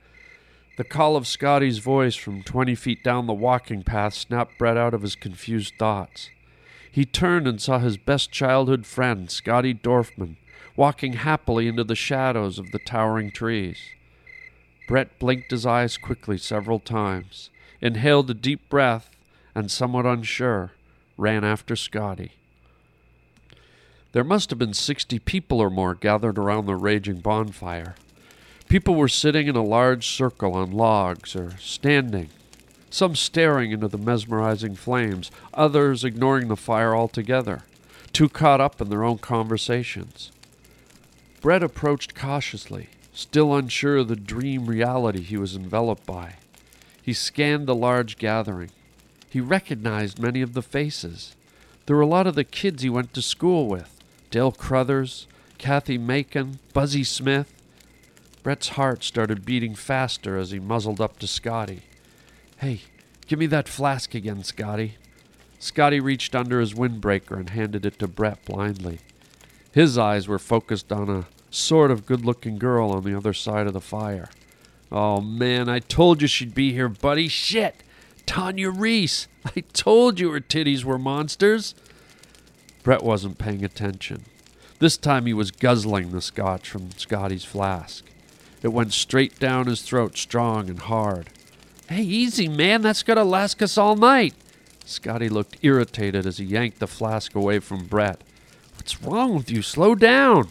The call of Scotty's voice from 20 feet down the walking path snapped Brett out of his confused thoughts. He turned and saw his best childhood friend, Scotty Dorfman, walking happily into the shadows of the towering trees. Brett blinked his eyes quickly several times, inhaled a deep breath, and, somewhat unsure, ran after Scotty. There must have been sixty people or more gathered around the raging bonfire. People were sitting in a large circle on logs or standing, some staring into the mesmerizing flames, others ignoring the fire altogether, too caught up in their own conversations. Brett approached cautiously, still unsure of the dream reality he was enveloped by. He scanned the large gathering. He recognized many of the faces. There were a lot of the kids he went to school with Dale Crothers, Kathy Macon, Buzzy Smith. Brett's heart started beating faster as he muzzled up to Scotty. Hey, give me that flask again, Scotty. Scotty reached under his windbreaker and handed it to Brett blindly. His eyes were focused on a sort of good looking girl on the other side of the fire. Oh man, I told you she'd be here, buddy. Shit! Tanya Reese! I told you her titties were monsters! Brett wasn't paying attention. This time he was guzzling the scotch from Scotty's flask. It went straight down his throat, strong and hard. Hey, easy, man. That's going to last us all night. Scotty looked irritated as he yanked the flask away from Brett. What's wrong with you? Slow down.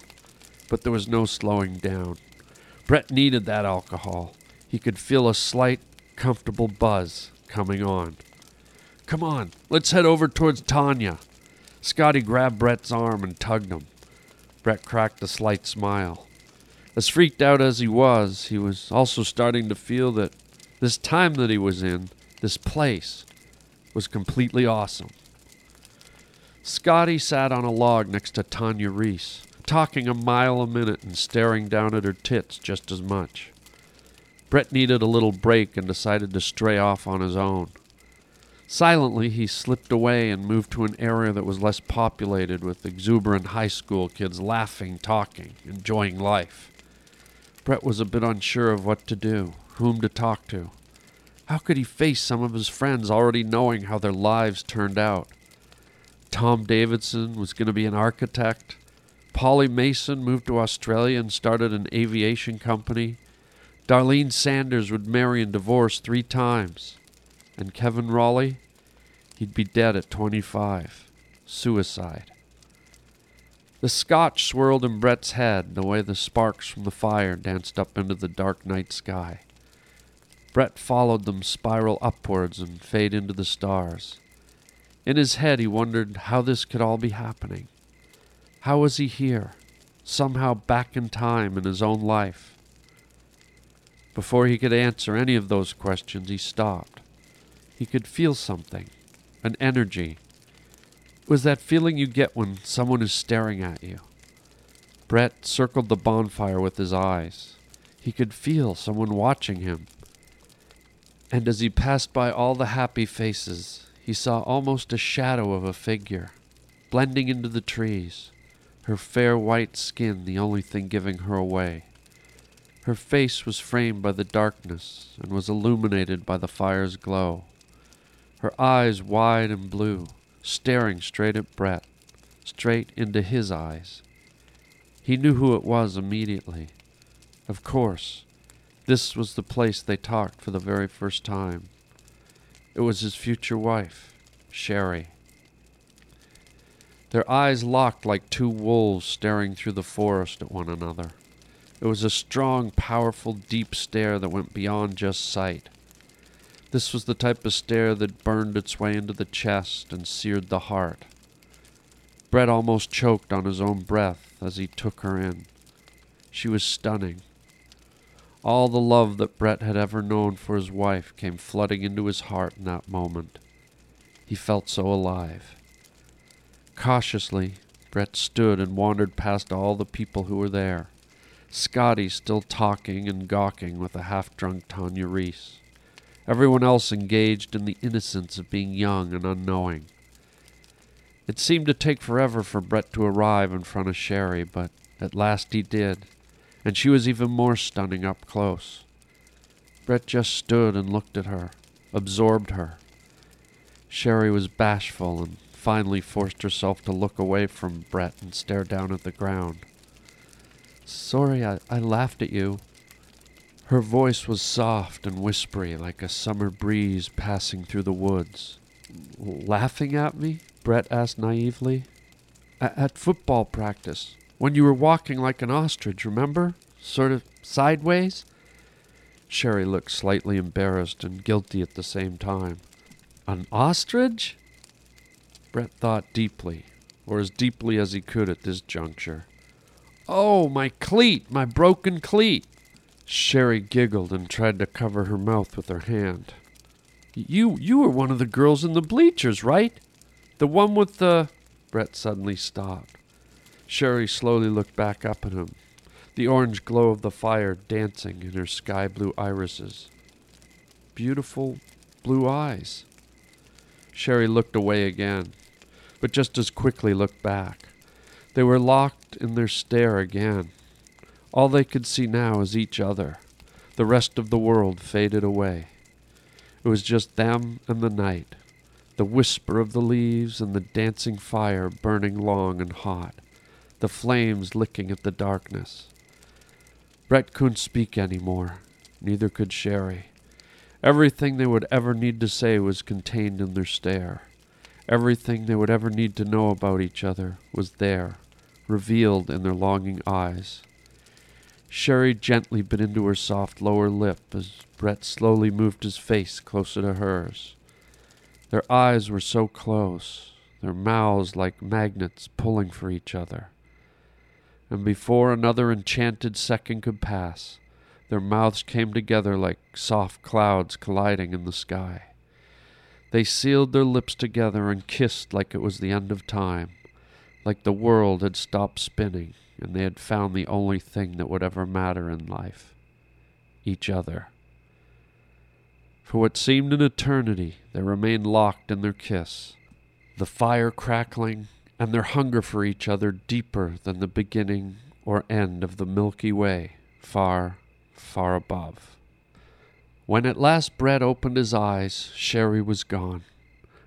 But there was no slowing down. Brett needed that alcohol. He could feel a slight, comfortable buzz coming on. Come on, let's head over towards Tanya. Scotty grabbed Brett's arm and tugged him. Brett cracked a slight smile. As freaked out as he was, he was also starting to feel that this time that he was in, this place, was completely awesome. Scotty sat on a log next to Tanya Reese, talking a mile a minute and staring down at her tits just as much. Brett needed a little break and decided to stray off on his own. Silently, he slipped away and moved to an area that was less populated with exuberant high school kids laughing, talking, enjoying life. Brett was a bit unsure of what to do, whom to talk to. How could he face some of his friends already knowing how their lives turned out? Tom Davidson was going to be an architect. Polly Mason moved to Australia and started an aviation company. Darlene Sanders would marry and divorce three times. And Kevin Raleigh? He'd be dead at 25. Suicide. The scotch swirled in Brett's head the way the sparks from the fire danced up into the dark night sky. Brett followed them spiral upwards and fade into the stars. In his head, he wondered how this could all be happening. How was he here, somehow back in time in his own life? Before he could answer any of those questions, he stopped. He could feel something, an energy. Was that feeling you get when someone is staring at you. Brett circled the bonfire with his eyes. He could feel someone watching him. And as he passed by all the happy faces, he saw almost a shadow of a figure, blending into the trees, her fair white skin the only thing giving her away. Her face was framed by the darkness and was illuminated by the fire's glow. Her eyes wide and blue, staring straight at Brett, straight into his eyes. He knew who it was immediately. Of course, this was the place they talked for the very first time. It was his future wife, Sherry. Their eyes locked like two wolves staring through the forest at one another. It was a strong, powerful, deep stare that went beyond just sight. This was the type of stare that burned its way into the chest and seared the heart. Brett almost choked on his own breath as he took her in. She was stunning. All the love that Brett had ever known for his wife came flooding into his heart in that moment. He felt so alive. Cautiously, Brett stood and wandered past all the people who were there. Scotty still talking and gawking with a half drunk Tanya Reese. Everyone else engaged in the innocence of being young and unknowing. It seemed to take forever for Brett to arrive in front of Sherry, but at last he did, and she was even more stunning up close. Brett just stood and looked at her, absorbed her. Sherry was bashful and finally forced herself to look away from Brett and stare down at the ground. Sorry, I, I laughed at you. Her voice was soft and whispery like a summer breeze passing through the woods. Laughing at me? Brett asked naively. At football practice, when you were walking like an ostrich, remember? Sort of sideways? Sherry looked slightly embarrassed and guilty at the same time. An ostrich? Brett thought deeply, or as deeply as he could at this juncture. Oh, my cleat, my broken cleat. Sherry giggled and tried to cover her mouth with her hand. You you were one of the girls in the bleachers, right? The one with the Brett suddenly stopped. Sherry slowly looked back up at him, the orange glow of the fire dancing in her sky blue irises. Beautiful blue eyes. Sherry looked away again, but just as quickly looked back. They were locked in their stare again. All they could see now is each other. The rest of the world faded away. It was just them and the night, the whisper of the leaves and the dancing fire burning long and hot, the flames licking at the darkness. Brett couldn't speak any more, neither could Sherry. Everything they would ever need to say was contained in their stare. Everything they would ever need to know about each other was there, revealed in their longing eyes. Sherry gently bit into her soft lower lip as Brett slowly moved his face closer to hers. Their eyes were so close, their mouths like magnets pulling for each other. And before another enchanted second could pass, their mouths came together like soft clouds colliding in the sky. They sealed their lips together and kissed like it was the end of time, like the world had stopped spinning and they had found the only thing that would ever matter in life each other. For what seemed an eternity, they remained locked in their kiss, the fire crackling and their hunger for each other deeper than the beginning or end of the Milky Way, far, far above. When at last Brett opened his eyes, Sherry was gone.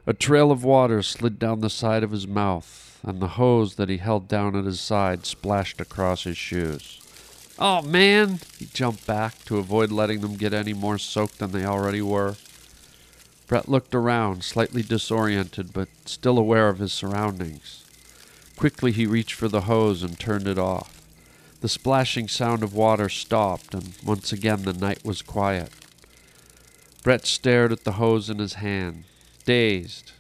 A trail of water slid down the side of his mouth, and the hose that he held down at his side splashed across his shoes. Oh, man! He jumped back to avoid letting them get any more soaked than they already were. Brett looked around, slightly disoriented, but still aware of his surroundings. Quickly he reached for the hose and turned it off. The splashing sound of water stopped, and once again the night was quiet. Brett stared at the hose in his hand, dazed.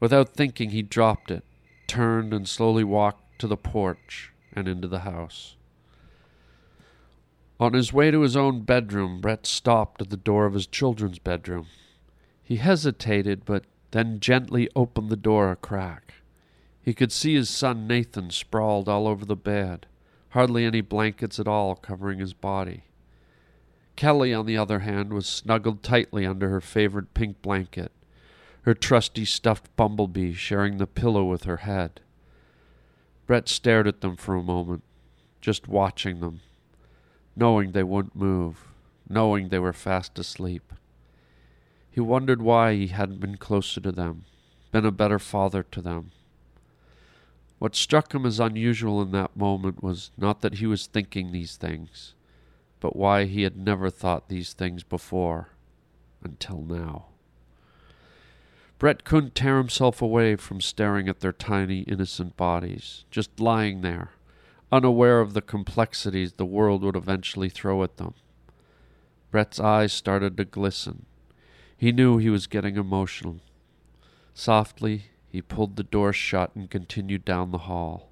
Without thinking, he dropped it, turned, and slowly walked to the porch and into the house. On his way to his own bedroom, Brett stopped at the door of his children's bedroom. He hesitated, but then gently opened the door a crack. He could see his son Nathan sprawled all over the bed, hardly any blankets at all covering his body. Kelly, on the other hand, was snuggled tightly under her favorite pink blanket, her trusty stuffed bumblebee sharing the pillow with her head. Brett stared at them for a moment, just watching them, knowing they wouldn't move, knowing they were fast asleep. He wondered why he hadn't been closer to them, been a better father to them. What struck him as unusual in that moment was not that he was thinking these things, but why he had never thought these things before, until now. Brett couldn't tear himself away from staring at their tiny, innocent bodies, just lying there, unaware of the complexities the world would eventually throw at them. Brett's eyes started to glisten. He knew he was getting emotional. Softly, he pulled the door shut and continued down the hall.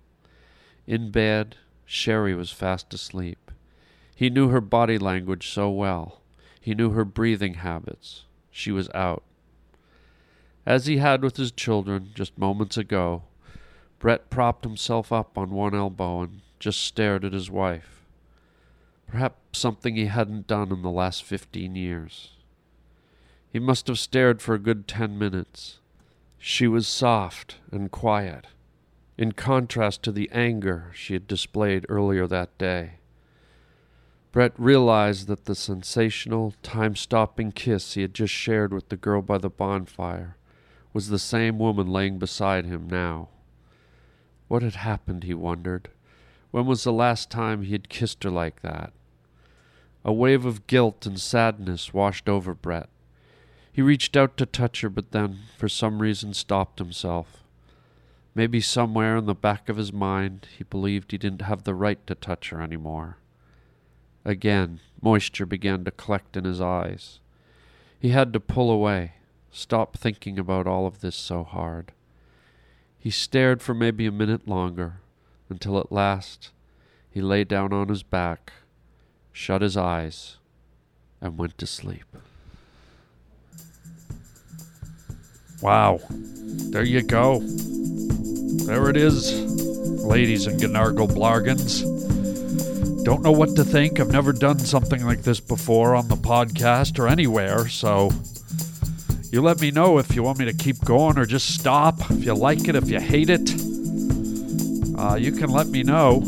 In bed, Sherry was fast asleep. He knew her body language so well. He knew her breathing habits. She was out. As he had with his children just moments ago, Brett propped himself up on one elbow and just stared at his wife. Perhaps something he hadn't done in the last fifteen years. He must have stared for a good ten minutes. She was soft and quiet, in contrast to the anger she had displayed earlier that day. Brett realized that the sensational, time stopping kiss he had just shared with the girl by the bonfire was the same woman laying beside him now. What had happened, he wondered. When was the last time he had kissed her like that? A wave of guilt and sadness washed over Brett. He reached out to touch her, but then, for some reason, stopped himself. Maybe somewhere in the back of his mind, he believed he didn't have the right to touch her any more. Again, moisture began to collect in his eyes. He had to pull away, stop thinking about all of this so hard. He stared for maybe a minute longer, until at last he lay down on his back, shut his eyes, and went to sleep. Wow. There you go. There it is, ladies and Gnargle Blargans. Don't know what to think. I've never done something like this before on the podcast or anywhere, so you let me know if you want me to keep going or just stop. If you like it, if you hate it, uh, you can let me know.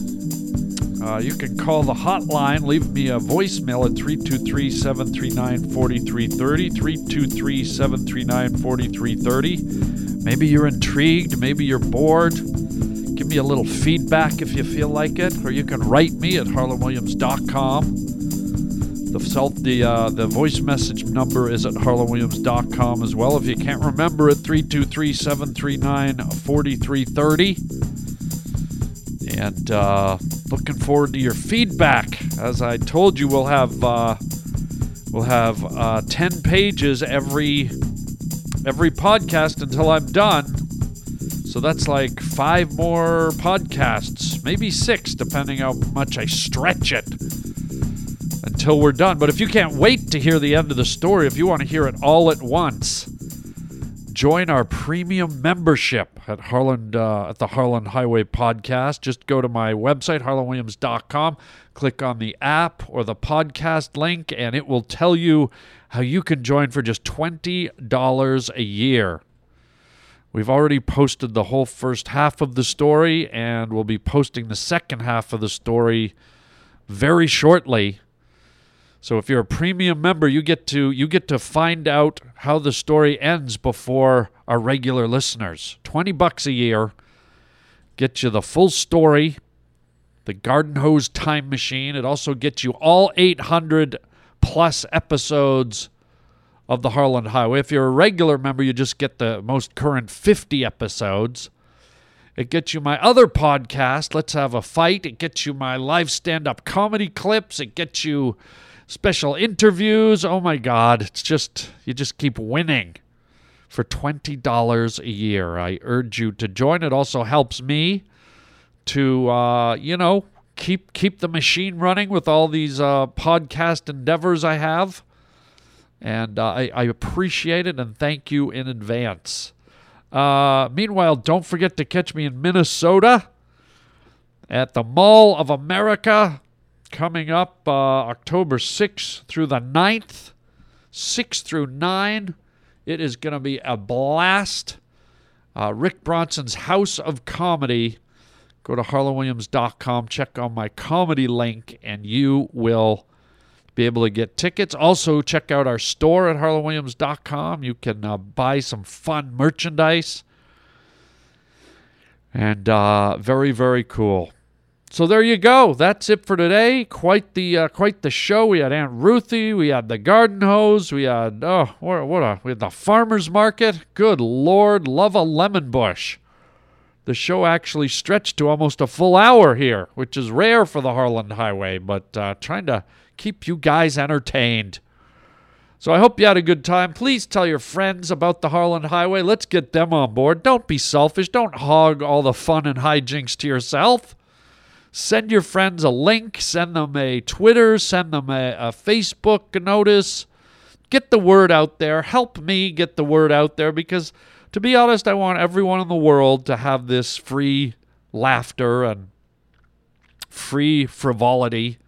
Uh, you can call the hotline, leave me a voicemail at 323 739 4330. 323 739 4330. Maybe you're intrigued, maybe you're bored. Give me a little feedback if you feel like it, or you can write me at harlandwilliams.com. The self the uh, the voice message number is at harlandwilliams.com as well. If you can't remember it, 323 739 4330. And uh, looking forward to your feedback. As I told you, we'll have uh, we'll have uh, ten pages every every podcast until I'm done. So that's like five more podcasts, maybe six, depending how much I stretch it until we're done. But if you can't wait to hear the end of the story, if you want to hear it all at once, join our premium membership at Harland uh, at the Harland Highway Podcast. Just go to my website harlandwilliams.com, click on the app or the podcast link, and it will tell you how you can join for just twenty dollars a year. We've already posted the whole first half of the story, and we'll be posting the second half of the story very shortly. So if you're a premium member, you get to you get to find out how the story ends before our regular listeners. 20 bucks a year gets you the full story, the garden hose time machine. It also gets you all 800 plus episodes of the Harland Highway. If you're a regular member, you just get the most current 50 episodes. It gets you my other podcast, Let's Have a Fight. It gets you my live stand up comedy clips. It gets you special interviews. Oh my God, it's just, you just keep winning for $20 a year. I urge you to join. It also helps me to, uh, you know, keep keep the machine running with all these uh, podcast endeavors I have. And uh, I, I appreciate it and thank you in advance. Uh, meanwhile, don't forget to catch me in Minnesota at the Mall of America coming up uh, October 6th through the 9th, 6 through 9. It is going to be a blast. Uh, Rick Bronson's House of Comedy. Go to harlandwilliams.com, check on my comedy link, and you will be able to get tickets. Also, check out our store at harlandwilliams.com. You can uh, buy some fun merchandise. And uh, very, very cool. So there you go. That's it for today. Quite the uh, quite the show. We had Aunt Ruthy. We had the garden hose. We had oh what what a we had the farmers market. Good lord, love a lemon bush. The show actually stretched to almost a full hour here, which is rare for the Harland Highway. But uh, trying to keep you guys entertained. So I hope you had a good time. Please tell your friends about the Harland Highway. Let's get them on board. Don't be selfish. Don't hog all the fun and hijinks to yourself. Send your friends a link, send them a Twitter, send them a, a Facebook notice. Get the word out there. Help me get the word out there because, to be honest, I want everyone in the world to have this free laughter and free frivolity.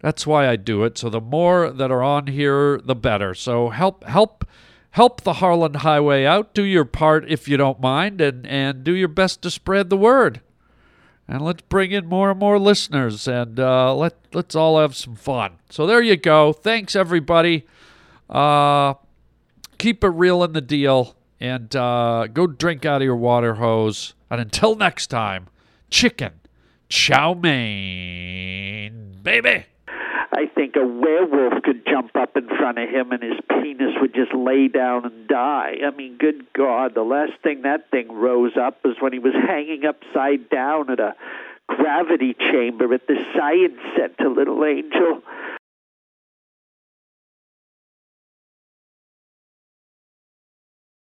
That's why I do it. So the more that are on here, the better. So help help help the Harland Highway out. Do your part if you don't mind and and do your best to spread the word and let's bring in more and more listeners and uh, let let's all have some fun. So there you go. Thanks everybody. Uh, keep it real in the deal and uh, go drink out of your water hose. And until next time, chicken, chow mein, baby. I think a werewolf could jump up in front of him and his penis would just lay down and die. I mean, good God, the last thing that thing rose up was when he was hanging upside down at a gravity chamber at the Science Center, little angel.